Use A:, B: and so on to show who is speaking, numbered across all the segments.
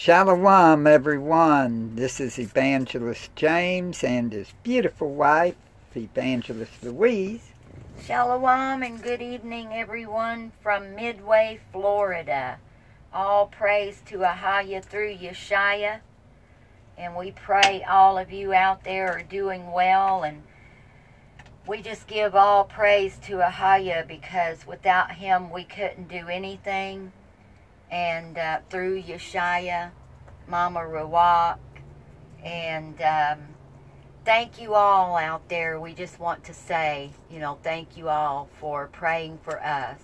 A: Shalom, everyone. This is Evangelist James and his beautiful wife, Evangelist Louise.
B: Shalom and good evening, everyone from Midway, Florida. All praise to Ahaya through Yeshaya. And we pray all of you out there are doing well. And we just give all praise to Ahaya because without him we couldn't do anything and uh, through Yeshaya, Mama Rawak, and um, thank you all out there. We just want to say, you know, thank you all for praying for us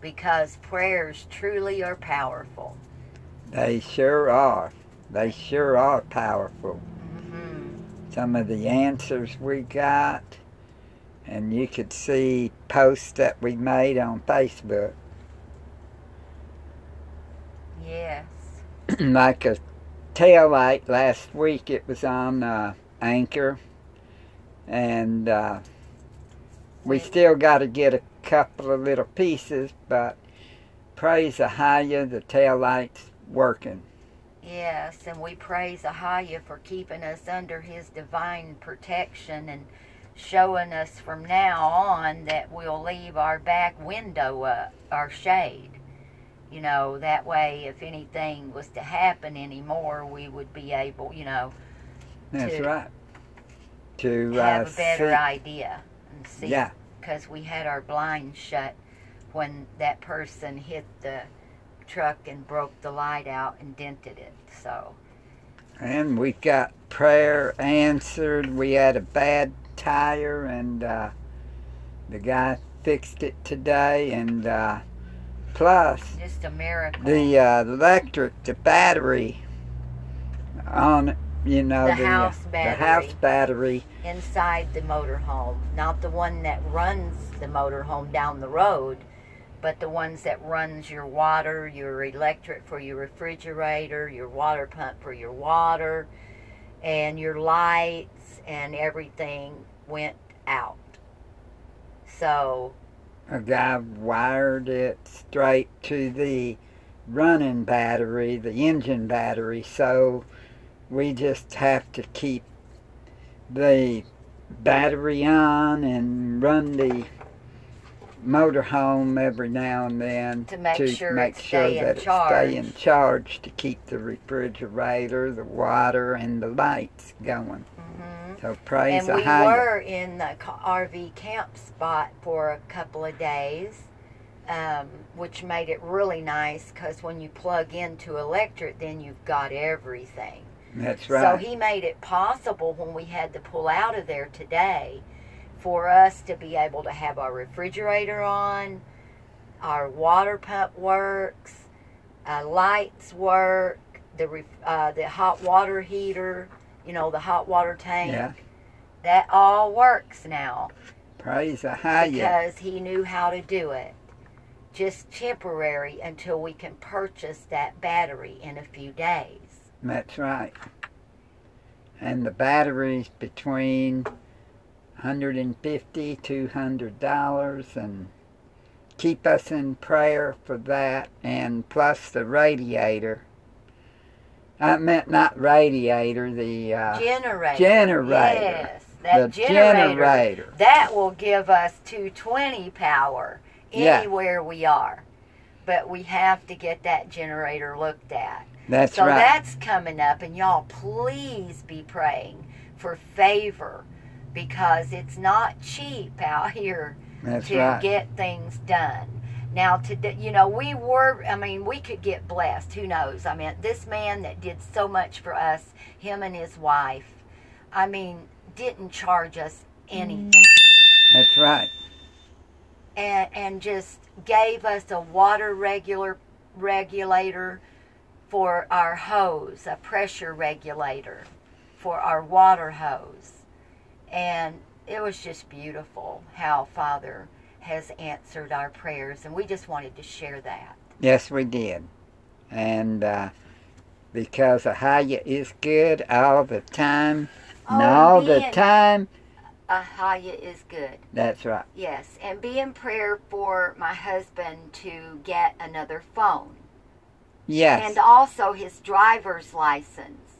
B: because prayers truly are powerful.
A: They sure are. They sure are powerful.
B: Mm-hmm.
A: Some of the answers we got, and you could see posts that we made on Facebook.
B: Yes.
A: like a tail light last week, it was on uh, Anchor, and uh, we still got to get a couple of little pieces, but praise Ahaya, the tail light's working.
B: Yes, and we praise Ahaya for keeping us under his divine protection and showing us from now on that we'll leave our back window up, our shade. You know, that way if anything was to happen anymore, we would be able, you know,
A: That's
B: To
A: right. To
B: have
A: uh,
B: a better
A: see-
B: idea and see.
A: Yeah,
B: Because we had our blinds shut when that person hit the truck and broke the light out and dented it. So,
A: and we got prayer answered. We had a bad tire, and uh, the guy fixed it today. And uh, plus,
B: just a miracle.
A: the uh, electric, the battery on, you know,
B: The
A: the,
B: house
A: the
B: battery.
A: house battery.
B: inside the motorhome, not the one that runs the motorhome down the road, but the ones that runs your water, your electric for your refrigerator, your water pump for your water, and your lights and everything went out. So,
A: A guy wired it straight to the running battery, the engine battery. So we just have to keep the battery on and run the motorhome every now and then
B: To make sure
A: make
B: it
A: sure that it
B: charge.
A: stay in charge to keep the refrigerator, the water, and the lights going.
B: mhm.
A: So praise
B: and we were in the RV camp spot for a couple of days, um, which made it really nice because when you plug into electric, then you've got everything.
A: That's right.
B: So he made it possible when we had to pull out of there today for us to be able to have our refrigerator on, our water pump works, uh, lights work, the ref- uh, the hot water heater, you know, the hot water tank.
A: Yeah.
B: That all works now
A: praise Ahaya.
B: because he knew how to do it. Just temporary until we can purchase that battery in a few days.
A: That's right. And the batteries between 150 200 dollars and keep us in prayer for that and plus the radiator. I meant not radiator, the uh,
B: generator.
A: generator.
B: Yes, that
A: the
B: generator.
A: generator.
B: That will give us 220 power
A: Yeah.
B: anywhere we are. But we have to get that generator looked at.
A: That's
B: so
A: right.
B: that's coming up, and y'all please be praying for favor because it's not cheap out here
A: That's
B: to
A: right.
B: get things done. Now, today, you know, we were, I mean, we could get blessed. Who knows? I mean, this man that did so much for us, him and his wife, I mean, didn't charge us anything.
A: That's right.
B: And, and just gave us a water regular regulator for our hose, a pressure regulator for our water hose. And it was just beautiful how Father has answered our prayers, and we just wanted to share that.
A: Yes, we did. And uh, because Ahaya is good all the time, and
B: Oh,
A: all the time,
B: Ahaya is good.
A: that's right.
B: Yes, and be in prayer for my husband to get another phone.
A: Yes.
B: and also his driver's license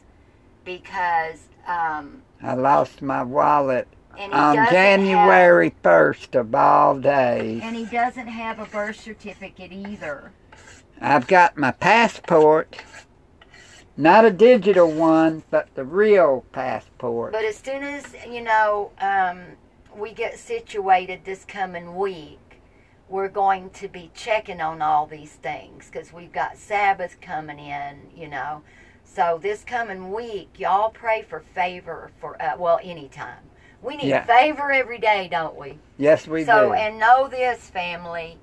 B: because um,
A: I lost my wallet on January 1st of all days.
B: and he doesn't have a birth certificate either.
A: I've got my passport. Not a digital one, but the real passport.
B: But as soon as you know um, we get situated this coming week, we're going to be checking on all these things because we've got Sabbath coming in. You know, so this coming week, y'all pray for favor for uh, well anytime. We need
A: Yeah.
B: favor every day, don't we?
A: yes, we
B: so
A: do.
B: So and know this family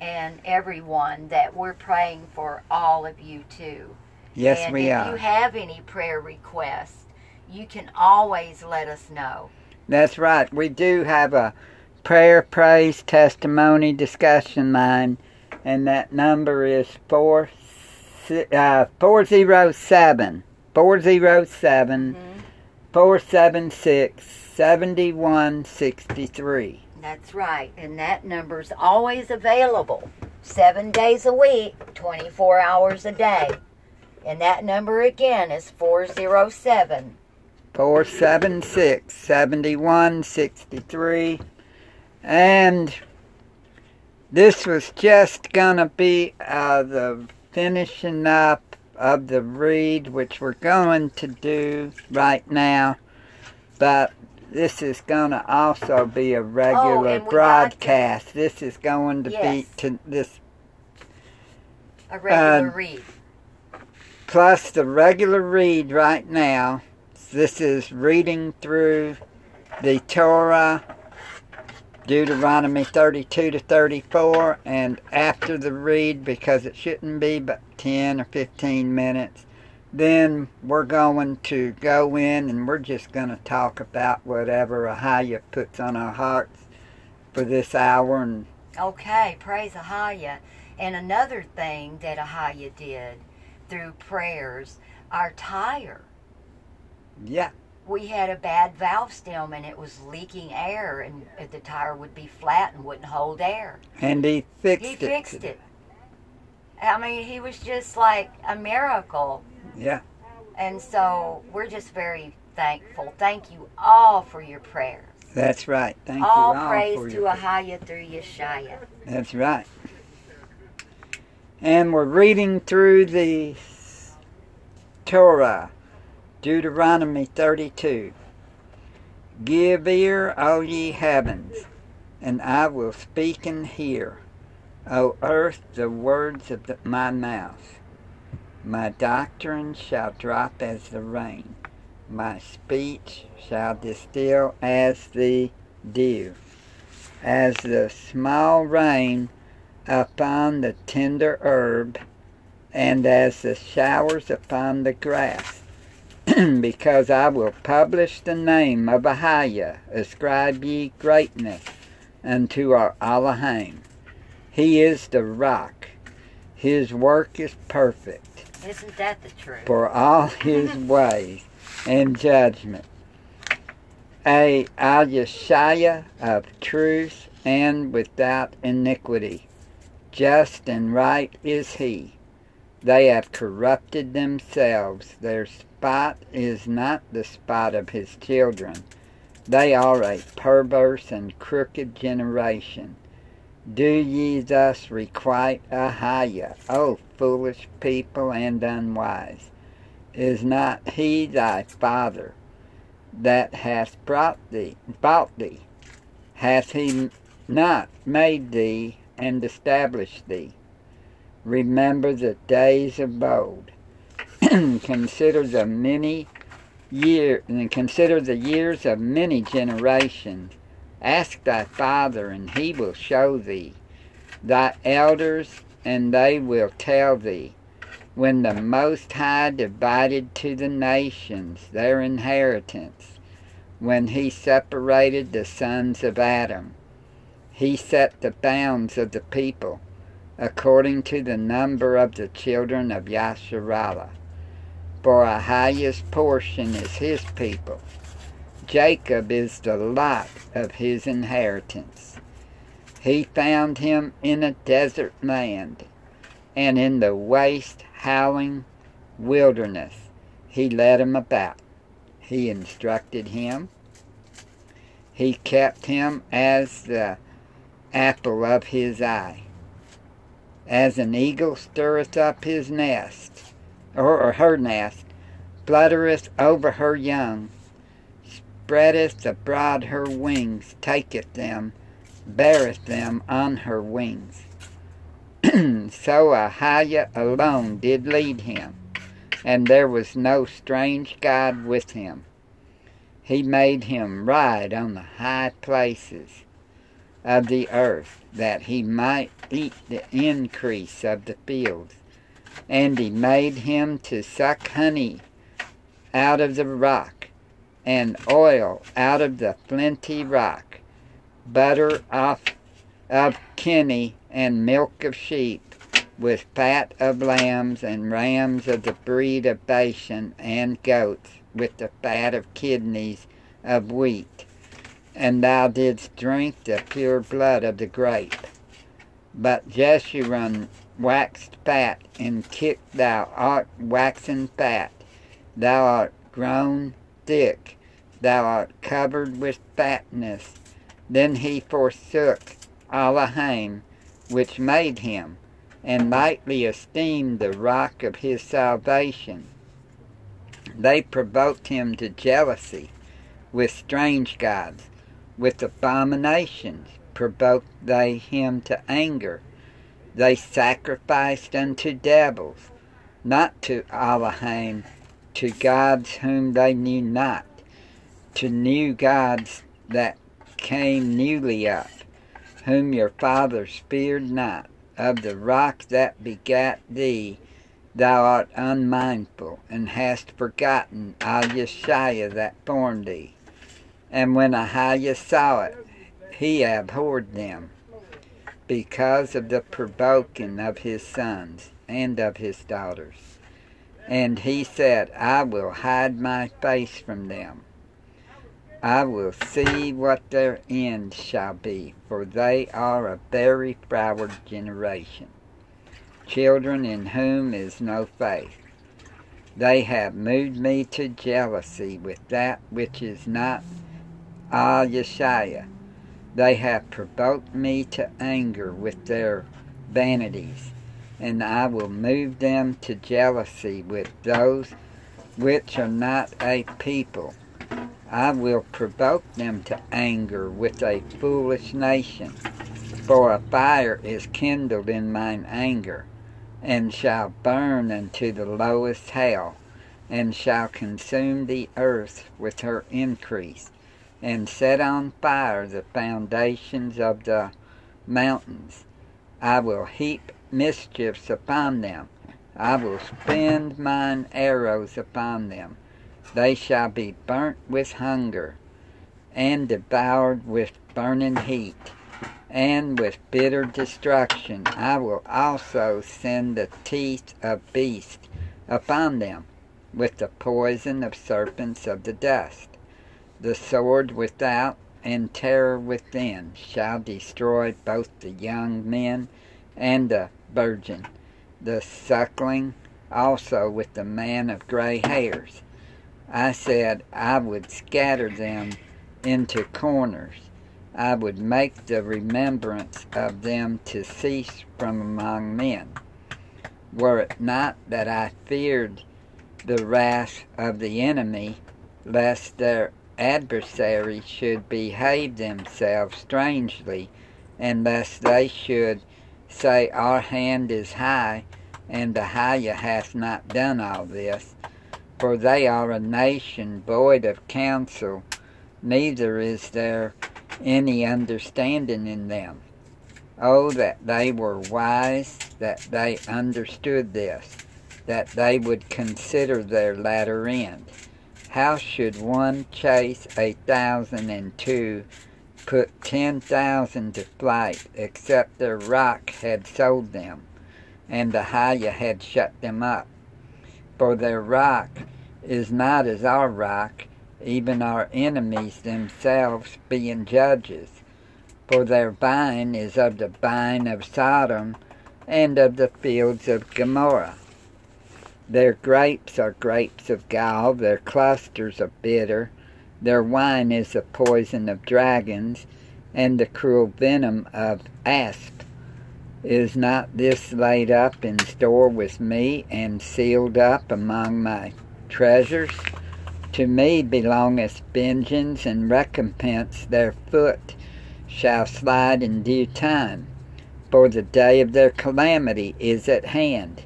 B: and everyone that we're praying for all of you too.
A: yes,
B: and
A: we
B: if
A: are.
B: If you have any prayer requests, you can always let us know.
A: That's right. We do have a prayer, praise, testimony discussion line, and that number is four si- uh, four zero seven four zero seven four seven six seventy one sixty three.
B: That's right. And that number's always available. Seven days a week, 24 hours a day. And that number again is 407
A: Four seven six seventy one sixty three, and this was just gonna be uh, the finishing up of the read, which we're going to do right now, but this is gonna also be a regular
B: Oh, we got
A: broadcast. This is going to
B: Yes.
A: be to this
B: a regular
A: Uh,
B: read.
A: plus the regular read right now. This is reading through the Torah, Deuteronomy 32 to 34, and after the read, because it shouldn't be but 10 or 15 minutes, then we're going to go in and we're just going to talk about whatever Ahaya puts on our hearts for this hour. And
B: Okay, praise Ahaya. And another thing that Ahaya did through prayers, our tire.
A: yeah,
B: We had a bad valve stem and it was leaking air, and the tire would be flat and wouldn't hold air.
A: and he fixed
B: He
A: it.
B: He fixed it. I mean, he was just like a miracle.
A: Yeah,
B: And so we're just very thankful. Thank you all for your prayers.
A: that's right. Thank
B: all
A: you all
B: praise
A: for
B: to
A: your
B: Ahaya through Yeshaya.
A: That's right. And we're reading through the Torah, Deuteronomy 32. Give ear, O ye heavens, and I will speak and hear, O earth, the words of the, my mouth. My doctrine shall drop as the rain, my speech shall distill as the dew, as the small rain upon the tender herb, and as the showers upon the grass. because I will publish the name of Ahiah, ascribe ye greatness unto our Elohim. He is the rock, his work is perfect,
B: Isn't that the truth?
A: for all his ways and judgment. A Al Yeshaya of truth and without iniquity. Just and right is he. They have corrupted themselves. Their spot is not the spot of his children. They are a perverse and crooked generation. Do ye thus requite Ahiah, O foolish people and unwise? Is not he thy father that hath brought thee, bought thee? Hath he not made thee and established thee? Remember the days of old. Consider the many year and consider the years of many generations. Ask thy father, and he will show thee, thy elders, and they will tell thee. When the Most High divided to the nations their inheritance, when he separated the sons of Adam, he set the bounds of the people according to the number of the children of Yasharallah. For a highest portion is his people. Jacob is the lot of his inheritance. He found him in a desert land, and in the waste howling wilderness he led him about. He instructed him. He kept him as the apple of his eye. As an eagle stirreth up his nest, or, or her nest, fluttereth over her young, spreadeth abroad her wings, taketh them, beareth them on her wings. so Ahiah alone did lead him, and there was no strange God with him. He made him ride on the high places of the earth, that he might eat the increase of the fields. And he made him to suck honey out of the rock, and oil out of the flinty rock, butter off of kine and milk of sheep, with fat of lambs and rams of the breed of Bashan, and goats, with the fat of kidneys of wheat. And thou didst drink the pure blood of the grape. But Jeshurun waxed fat, and kicked thou art waxen fat. Thou art grown thick, thou art covered with fatness. Then he forsook Elohim, which made him, and lightly esteemed the rock of his salvation. They provoked him to jealousy with strange gods, with abominations provoked they him to anger. They sacrificed unto devils, not to Elohim, to gods whom they knew not, to new gods that came newly up, whom your fathers feared not. Of the rock that begat thee, thou art unmindful, and hast forgotten Yeshua that formed thee. And when Ahiah saw it, he abhorred them, because of the provoking of his sons and of his daughters. And he said, I will hide my face from them. I will see what their end shall be, for they are a very froward generation, children in whom is no faith. They have moved me to jealousy with that which is not Al Yeshua. They have provoked me to anger with their vanities, and I will move them to jealousy with those which are not a people I will provoke them to anger with a foolish nation. For a fire is kindled in mine anger, and shall burn unto the lowest hell, and shall consume the earth with her increase, and set on fire the foundations of the mountains. I will heap mischiefs upon them. I will spend mine arrows upon them they shall be burnt with hunger, and devoured with burning heat, and with bitter destruction. I will also send the teeth of beasts upon them, with the poison of serpents of the dust. The sword without and terror within shall destroy both the young men and the virgin, the suckling also with the man of gray hairs I said I would scatter them into corners. I would make the remembrance of them to cease from among men. Were it not that I feared the wrath of the enemy, lest their adversaries should behave themselves strangely, and lest they should say, Our hand is high, and the Ahiah hath not done all this, for they are a nation void of counsel, neither is there any understanding in them. Oh, that they were wise, that they understood this, that they would consider their latter end. How should one chase a thousand and two, put ten thousand to flight, except their rock had sold them, and the Ahiah had shut them up? For their rock is not as our rock, even our enemies themselves being judges. For their vine is of the vine of Sodom and of the fields of Gomorrah. Their grapes are grapes of gall, their clusters are bitter, their wine is the poison of dragons, and the cruel venom of asp. Is not this laid up in store with me and sealed up among my treasures? To me belongeth vengeance and recompense, their foot shall slide in due time, for the day of their calamity is at hand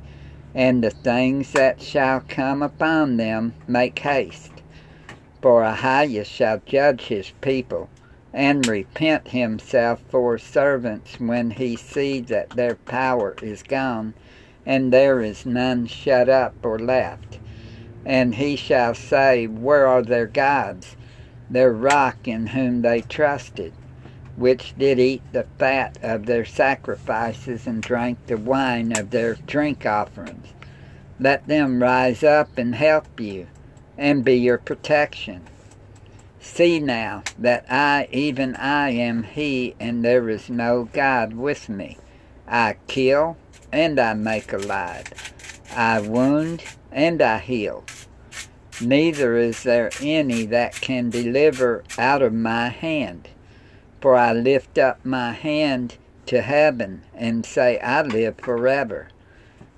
A: and the things that shall come upon them make haste. For Ahiah shall judge his people, and repent himself for servants when he sees that their power is gone, and there is none shut up or left. And he shall say, Where are their gods, their rock in whom they trusted? Which did eat the fat of their sacrifices and drank the wine of their drink offerings. Let them rise up and help you and be your protection. See now that I, even I, am He, and there is no God with me. I kill and I make alive. I wound and I heal. Neither is there any that can deliver out of my hand. For I lift up my hand to heaven and say, I live forever.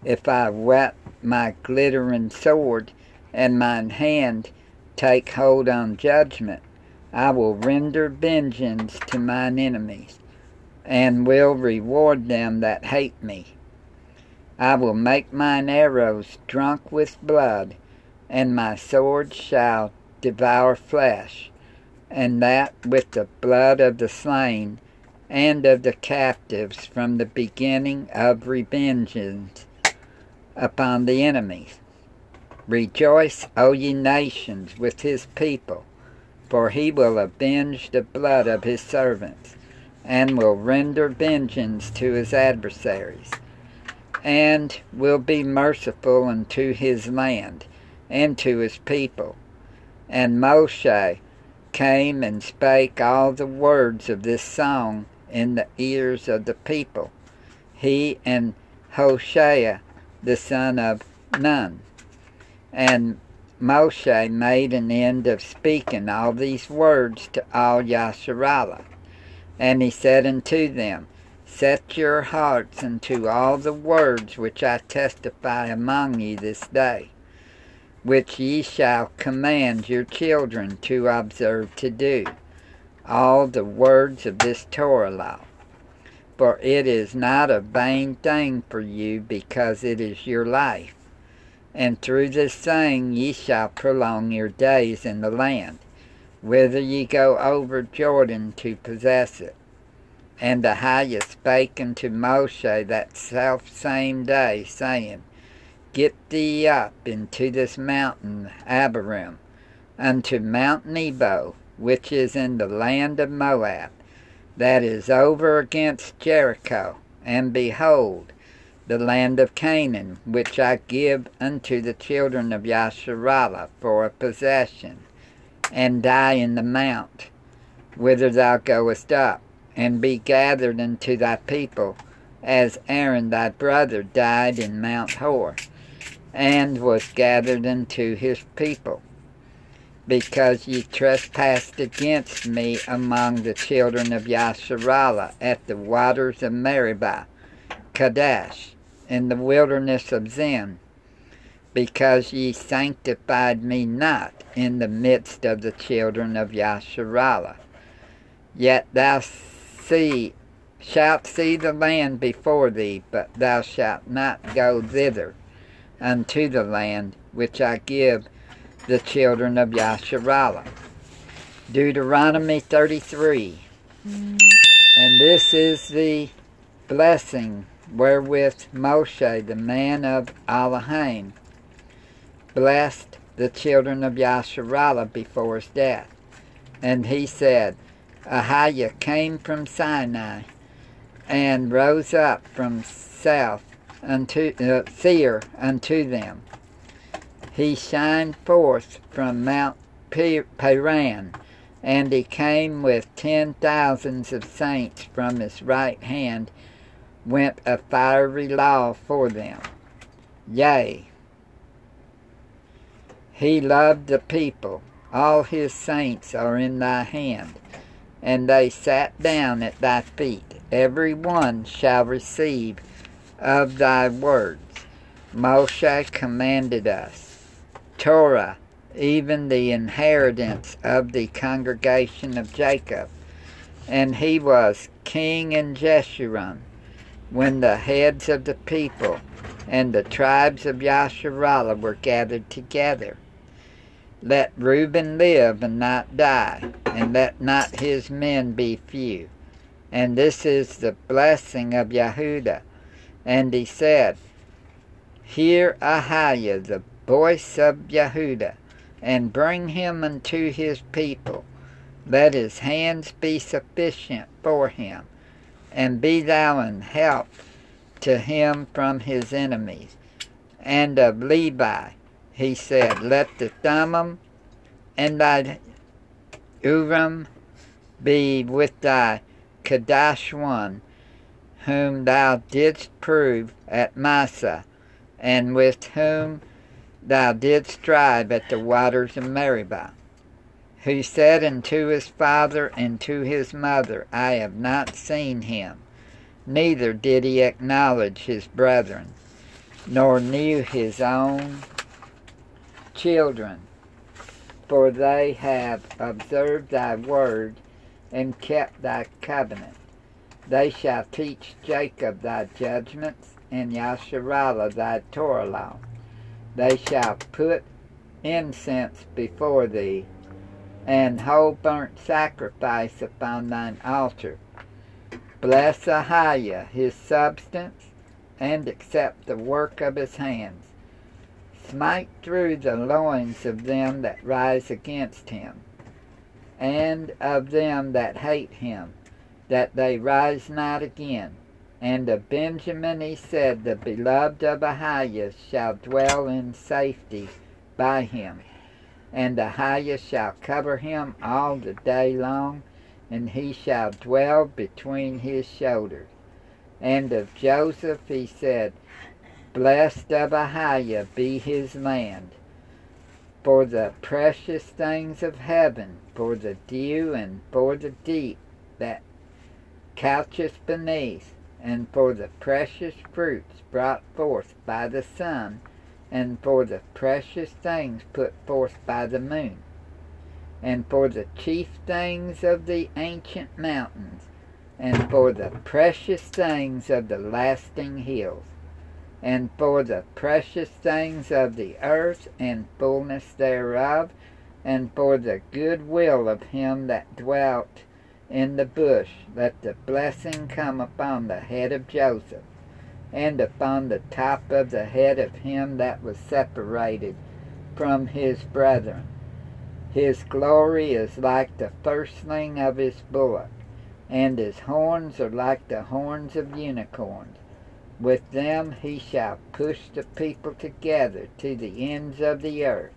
A: If I whet my glittering sword and mine hand take hold on judgment, I will render vengeance to mine enemies, and will reward them that hate me. I will make mine arrows drunk with blood, and my sword shall devour flesh and that with the blood of the slain and of the captives from the beginning of revenges upon the enemies. Rejoice, O ye nations, with his people, for he will avenge the blood of his servants, and will render vengeance to his adversaries, and will be merciful unto his land and to his people. And Moshe came and spake all the words of this song in the ears of the people, he and Hoshea the son of Nun. And Moshe made an end of speaking all these words to all Yasharallah. And he said unto them, Set your hearts unto all the words which I testify among you this day which ye shall command your children to observe to do, all the words of this Torah law. For it is not a vain thing for you, because it is your life. And through this saying ye shall prolong your days in the land, whither ye go over Jordan to possess it. And Ahiah spake unto Moshe that self same day, saying, Get thee up into this mountain Abarim, unto Mount Nebo, which is in the land of Moab, that is over against Jericho, and behold, the land of Canaan, which I give unto the children of Yasharallah for a possession, and die in the mount, whither thou goest up, and be gathered unto thy people, as Aaron thy brother died in Mount Hor and was gathered unto his people. Because ye trespassed against me among the children of Yasharallah at the waters of Meribah, Kadesh, in the wilderness of Zin, because ye sanctified me not in the midst of the children of Yasharallah. Yet thou see, shalt see the land before thee, but thou shalt not go thither unto the land which I give the children of Yasharallah. Deuteronomy 33. And this is the blessing wherewith Moshe, the man of Elohim, blessed the children of Yasharallah before his death. And he said, Ahiah came from Sinai and rose up from south unto uh, Seir unto them. He shined forth from Mount Paran, and he came with ten thousands of saints from his right hand, went a fiery law for them. Yea, He loved the people. All his saints are in thy hand. And they sat down at thy feet. Every one shall receive of thy words. Moshe commanded us. Torah, even the inheritance of the congregation of Jacob. And he was king in Jeshurun when the heads of the people and the tribes of Yasharallah were gathered together. Let Reuben live and not die, and let not his men be few. And this is the blessing of Yehuda. And he said, Hear Ahiah, the voice of Yehuda, and bring him unto his people. Let his hands be sufficient for him, and be thou an help to him from his enemies. And of Levi he said, Let the Thummim and thy Urim be with thy Kadash one, whom thou didst prove at Massah, and with whom thou didst strive at the waters of Meribah. Who said unto his father and to his mother, I have not seen him neither did he acknowledge his brethren, nor knew his own children, for they have observed thy word and kept thy covenant. They shall teach Jacob thy judgments, and Yasharallah thy Torah law. They shall put incense before thee, and whole burnt sacrifice upon thine altar Bless Ahiah, his substance, and accept the work of his hands. Smite through the loins of them that rise against him, and of them that hate him, that they rise not again. And of Benjamin he said, The beloved of Ahiah shall dwell in safety by him, and Ahiah shall cover him all the day long, and he shall dwell between his shoulders. And of Joseph he said, Blessed of Ahiah be his land, for the precious things of heaven, for the dew and for the deep that coucheth beneath, and for the precious fruits brought forth by the sun, and for the precious things put forth by the moon and for the chief things of the ancient mountains, and for the precious things of the lasting hills, and for the precious things of the earth and fullness thereof, and for the good will of him that dwelt in the bush, let the blessing come upon the head of Joseph, and upon the top of the head of him that was separated from his brethren his glory is like the firstling of his bullock, and his horns are like the horns of unicorns. With them he shall push the people together to the ends of the earth.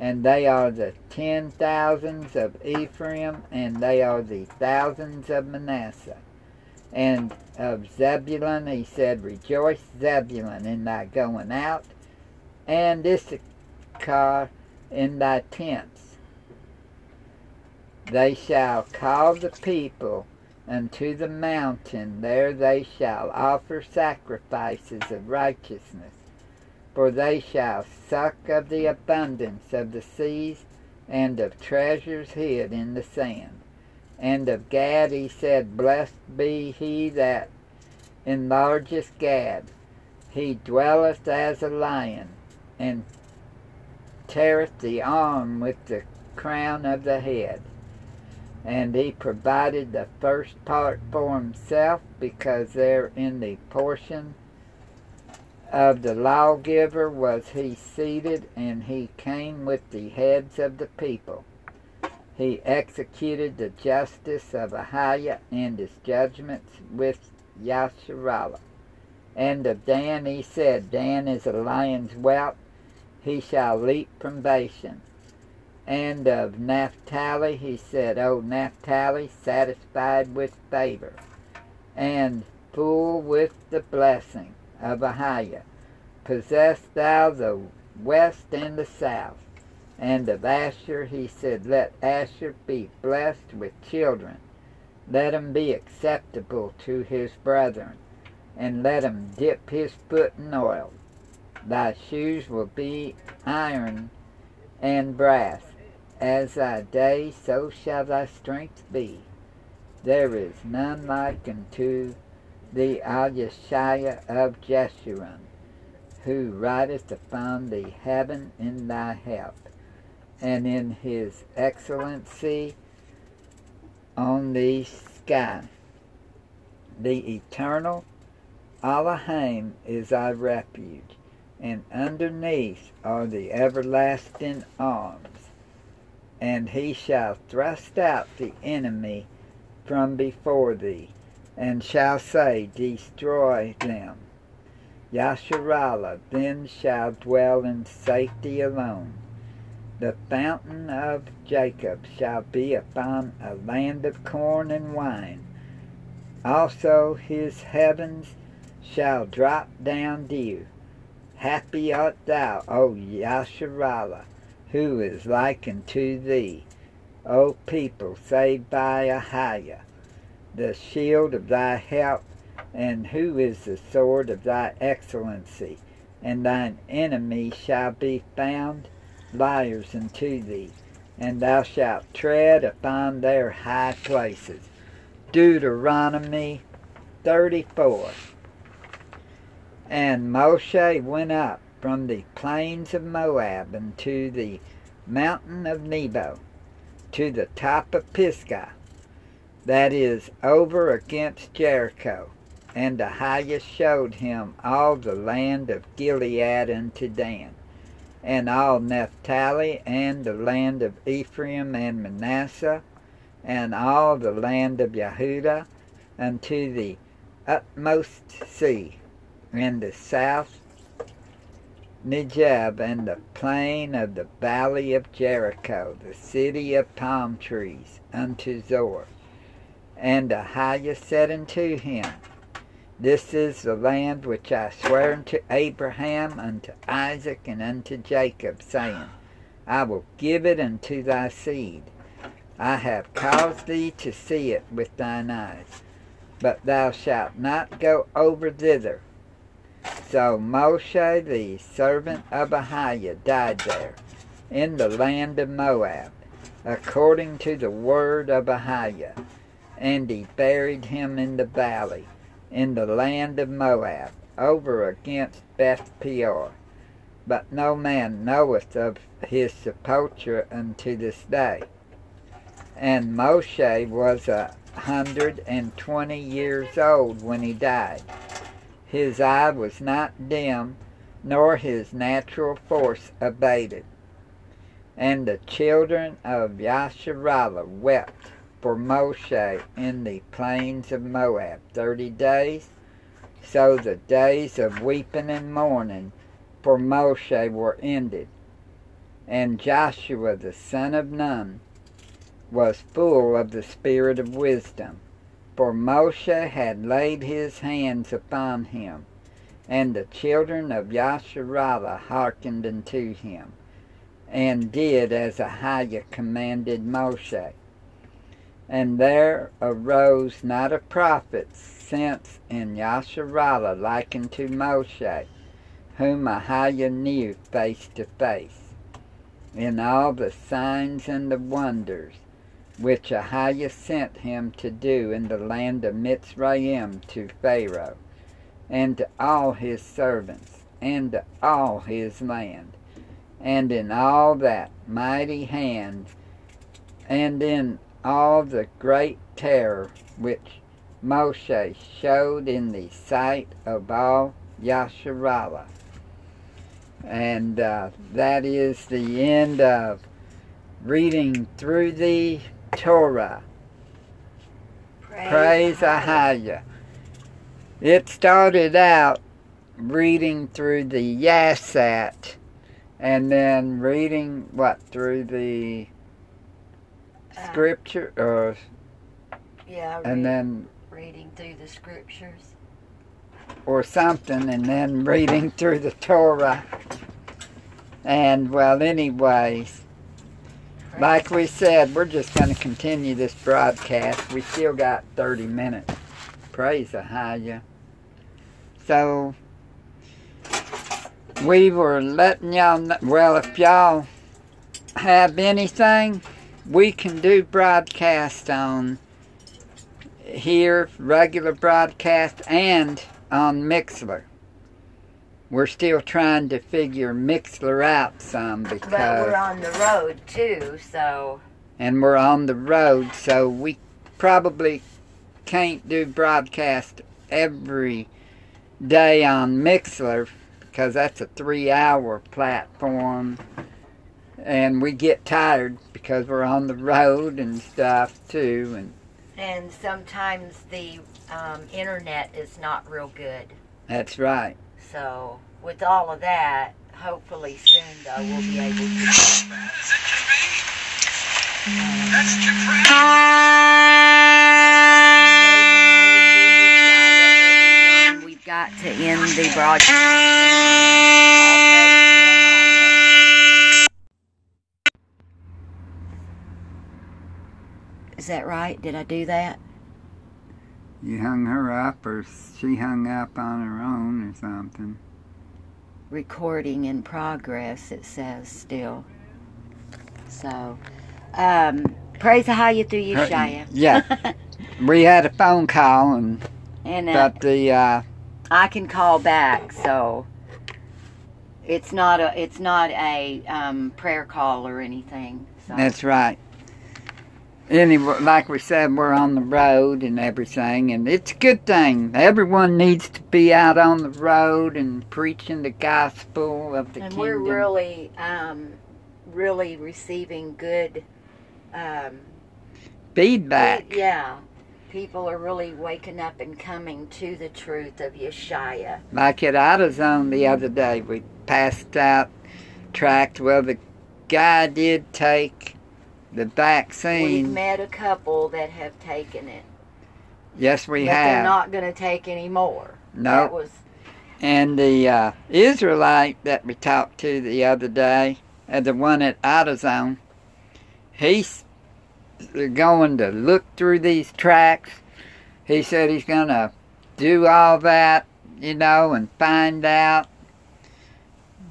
A: And they are the ten thousands of Ephraim, and they are the thousands of Manasseh. And of Zebulun he said, Rejoice, Zebulun, in thy going out, and Issachar in thy tents they shall call the people unto the mountain, there they shall offer sacrifices of righteousness. For they shall suck of the abundance of the seas, and of treasures hid in the sand. And of Gad he said, Blessed be he that enlargeth Gad. He dwelleth as a lion, and teareth the arm with the crown of the head and he provided the first part for himself because there in the portion of the lawgiver was he seated and he came with the heads of the people. He executed the justice of Ahiah and his judgments with Yasharallah. And of Dan he said, Dan is a lion's whelp, he shall leap from Bashan. And of Naphtali he said, O Naphtali, satisfied with favor, and full with the blessing of Ahiah, possess thou the west and the south. And of Asher he said, Let Asher be blessed with children. Let him be acceptable to his brethren, and let him dip his foot in oil. Thy shoes will be iron and brass. As thy day, so shall thy strength be. There is none like unto thee, Yeshua of Jeshurun, who rideth upon the heaven in thy help, and in his excellency on the sky. The eternal Elohim is thy refuge, and underneath are the everlasting arms. And he shall thrust out the enemy from before thee, and shall say, Destroy them. Yasharallah then shall dwell in safety alone. The fountain of Jacob shall be upon a land of corn and wine. Also his heavens shall drop down dew. Happy art thou, O Yasharallah, who is like unto thee, O people saved by Ahiah, the shield of thy help, and who is the sword of thy excellency, and thine enemy shall be found liars unto thee, and thou shalt tread upon their high places. Deuteronomy 34. And Moshe went up from the plains of Moab unto the mountain of Nebo, to the top of Pisgah, that is over against Jericho. And Ahiah showed him all the land of Gilead unto Dan and all Naphtali, and the land of Ephraim and Manasseh, and all the land of Yehudah, unto the utmost sea, and the south Negeb, and the plain of the valley of Jericho, the city of palm trees, unto Zoar. And Ahiah said unto him, this is the land which I swear unto Abraham, unto Isaac, and unto Jacob, saying, I will give it unto thy seed. I have caused thee to see it with thine eyes, but thou shalt not go over thither. So Moshe, the servant of Ahiah, died there, in the land of Moab, according to the word of Ahiah, and he buried him in the valley in the land of Moab, over against Beth Peor. But no man knoweth of his sepulture unto this day. And Moshe was a hundred and twenty years old when he died. His eye was not dim, nor his natural force abated. And the children of Yasharallah wept for Moshe in the plains of Moab thirty days. So the days of weeping and mourning for Moshe were ended. And Joshua the son of Nun was full of the spirit of wisdom, for Moshe had laid his hands upon him, and the children of Yasharallah hearkened unto him, and did as Ahiah commanded Moshe. And there arose not a prophet since in Yasharallah like unto Moshe, whom Ahiah knew face to face, in all the signs and the wonders which Ahiah sent him to do in the land of Mitzrayim to Pharaoh, and to all his servants, and to all his land, and in all that mighty hand, and in all the great terror which Moshe showed in the sight of all Yasharallah. And uh, that is the end of reading through the Torah.
B: Praise,
A: Praise Ahiah. It started out reading through the Yasat and then reading what through the scripture or
B: Yeah,
A: and
B: read-
A: then
B: reading through the scriptures.
A: or something and then reading through the Torah. And well anyways, like we said, we're just going to continue this broadcast. We still got 30 minutes. Praise the higher. So, we were letting y'all know, well, if y'all have anything, we can do broadcast on here, regular broadcast, and on Mixlr. We're still trying to figure Mixlr out some because.
B: But we're on the road too, so.
A: And we're on the road, so we probably can't do broadcast every day on Mixlr because that's a three hour platform. And we get tired because we're on the road and stuff too. And,
B: and sometimes the um, internet is not real good.
A: That's right.
B: So, with all of that, hopefully soon, though, we'll be able to. That's We've got to end the broadcast. Is that right? Did I do that?
A: You hung her up, or she hung up on her own, or something.
B: Recording in progress, it says still. So, um, praise the high you through you, Shia.
A: Yeah. we had a phone call, and,
B: and uh,
A: but the uh,
B: I can call back, so it's not a it's not a um, prayer call or anything. So.
A: That's right anyway, like we said, we're on the road and everything, and it's a good thing. Everyone needs to be out on the road and preaching the gospel of the
B: and
A: kingdom.
B: we're really, um, really receiving good um,
A: feedback.
B: Good, yeah, people are really waking up and coming to the truth of Yeshua.
A: Like at AutoZone the other day, we passed out tract. Well, the guy did take the vaccine.
B: We've met a couple that have taken it.
A: Yes, we
B: but
A: have.
B: They're not going to take any more.
A: No.
B: That was.
A: And the uh, Israelite that we talked to the other day, and the one at AutoZone, he's going to look through these tracks. He said he's going to do all that, you know, and find out.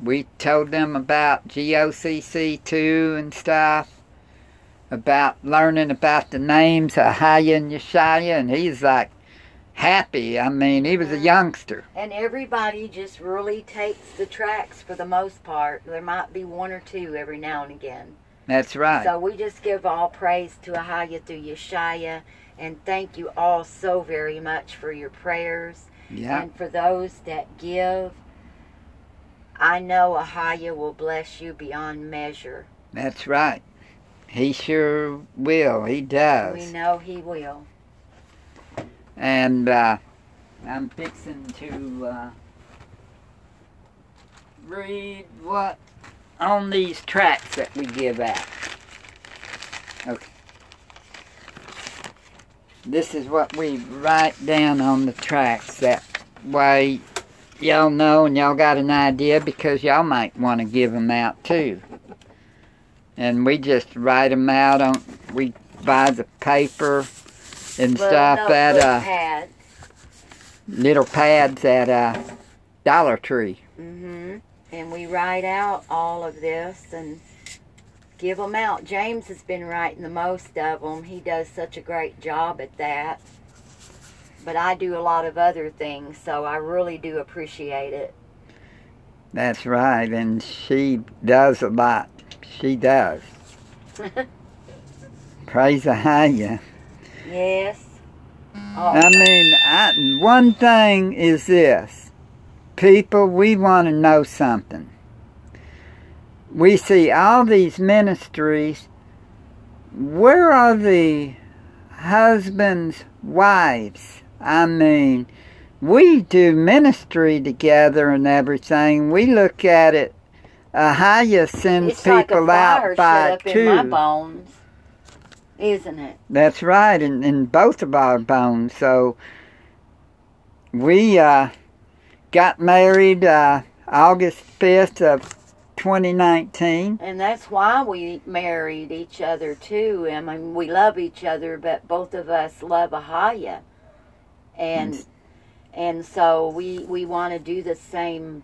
A: We told them about GOCC2 and stuff about learning about the names of Haya and Yeshaya, and he's like happy. I mean, he was a mm-hmm. youngster.
B: And everybody just really takes the tracks for the most part. There might be one or two every now and again.
A: That's right.
B: So we just give all praise to Ahaya through Yeshaya, and thank you all so very much for your prayers.
A: Yeah.
B: And for those that give, I know Ahaya will bless you beyond measure.
A: That's right. He sure will. He does.
B: We know he will.
A: And uh, I'm fixing to uh, read what on these tracks that we give out. Okay. This is what we write down on the tracks. That way y'all know and y'all got an idea because y'all might want to give them out too and we just write them out on. We buy the paper and
B: well,
A: stuff
B: no,
A: at uh,
B: pads.
A: little pads at uh, Dollar Tree.
B: Mhm. And we write out all of this and give them out. James has been writing the most of them. He does such a great job at that. But I do a lot of other things, so I really do appreciate it.
A: That's right, and she does a lot. She does. Praise the higher.
B: Yes. Oh.
A: I mean, I, one thing is this. People, we want to know something. We see all these ministries. Where are the husbands' wives? I mean, we do ministry together and everything. We look at it Ahaya sends
B: it's
A: people
B: like
A: out by two.
B: In my bones, isn't it?
A: That's right, in, in both of our bones. So we uh, got married uh, August 5th of 2019.
B: And that's why we married each other too. I mean, we love each other, but both of us love Ahaya, and and so we we want to do the same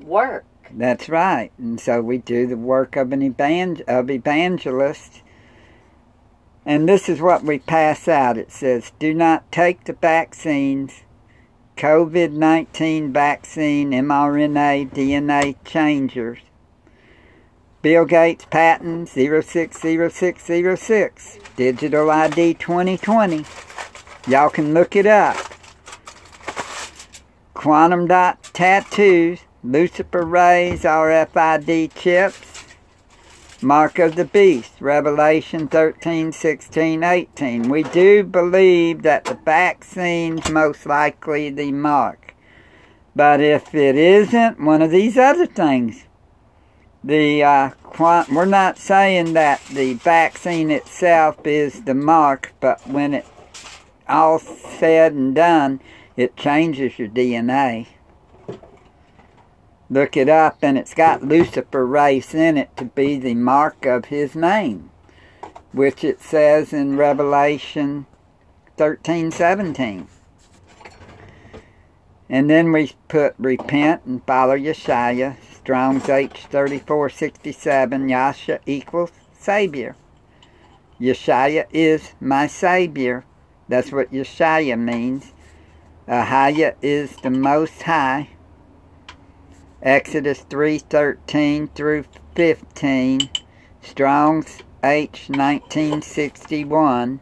B: work.
A: That's right. And so we do the work of an evan- of evangelist. And this is what we pass out. It says, do not take the vaccines, COVID-19 vaccine, mRNA, DNA changers. Bill Gates patent 060606, digital ID 2020. Y'all can look it up. Quantum dot tattoos, Luciferase, RFID chips, Mark of the Beast, Revelation 13, 16, 18. We do believe that the vaccine's most likely the mark. But if it isn't, one of these other things. The uh, we're not saying that the vaccine itself is the mark, but when it all said and done, it changes your DNA. Look it up, and it's got Luciferase in it to be the mark of his name, which it says in Revelation thirteen seventeen. And then we put repent and follow Yeshua, Strong's H3467, Yasha equals Savior. Yeshua is my Savior. That's what Yeshua means. Ahaya is the Most High. Exodus 3:13 through 15. Strong's H 1961.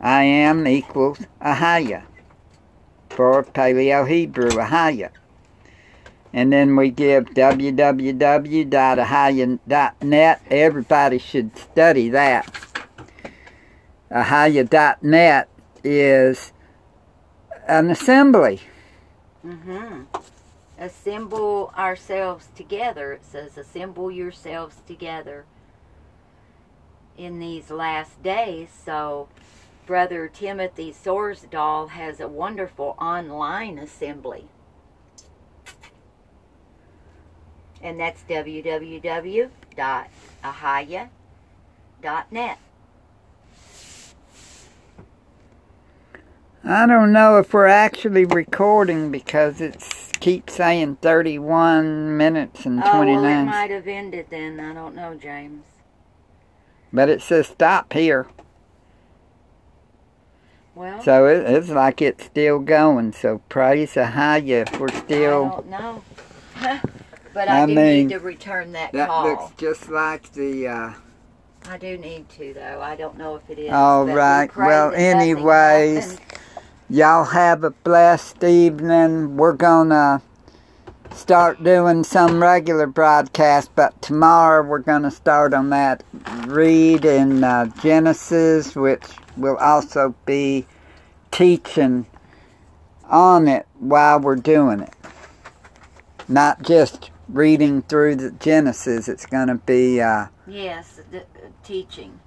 A: I am equals Ahaya. For Paleo Hebrew Ahaya. And then we give www.ahaya.net. Everybody should study that. Ahaya.net is an assembly.
B: Mm-hmm. Assemble ourselves together. It says, assemble yourselves together in these last days. So, Brother Timothy Sorsdahl has a wonderful online assembly. And that's www.ahaya.net.
A: I don't know if we're actually recording because it's keeps saying 31 minutes and 29.
B: Oh, well,
A: 29.
B: it might have ended then. I don't know, James.
A: but it says stop here.
B: Well,
A: So it, it's like it's still going. So praise Ahaya if we're still.
B: I don't know. but I,
A: I
B: do
A: mean,
B: need to return that,
A: That
B: call.
A: looks just like the. Uh,
B: I do need to, though. I don't know if it is.
A: All right. Well,
B: that nothing
A: anyways. Y'all have a blessed evening. We're gonna start doing some regular broadcasts, but tomorrow we're gonna start on that read in uh, Genesis, which we'll also be teaching on it while we're doing it. Not just reading through the Genesis. It's gonna be, uh,
B: Yes, the, uh, teaching.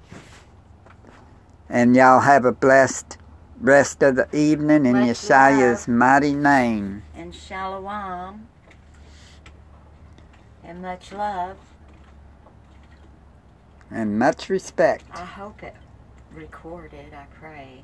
A: and y'all have a blessed rest of the evening in
B: Much
A: Yeshua's mighty name.
B: And shalom. And much love.
A: and much respect.
B: I hope it recorded, I pray.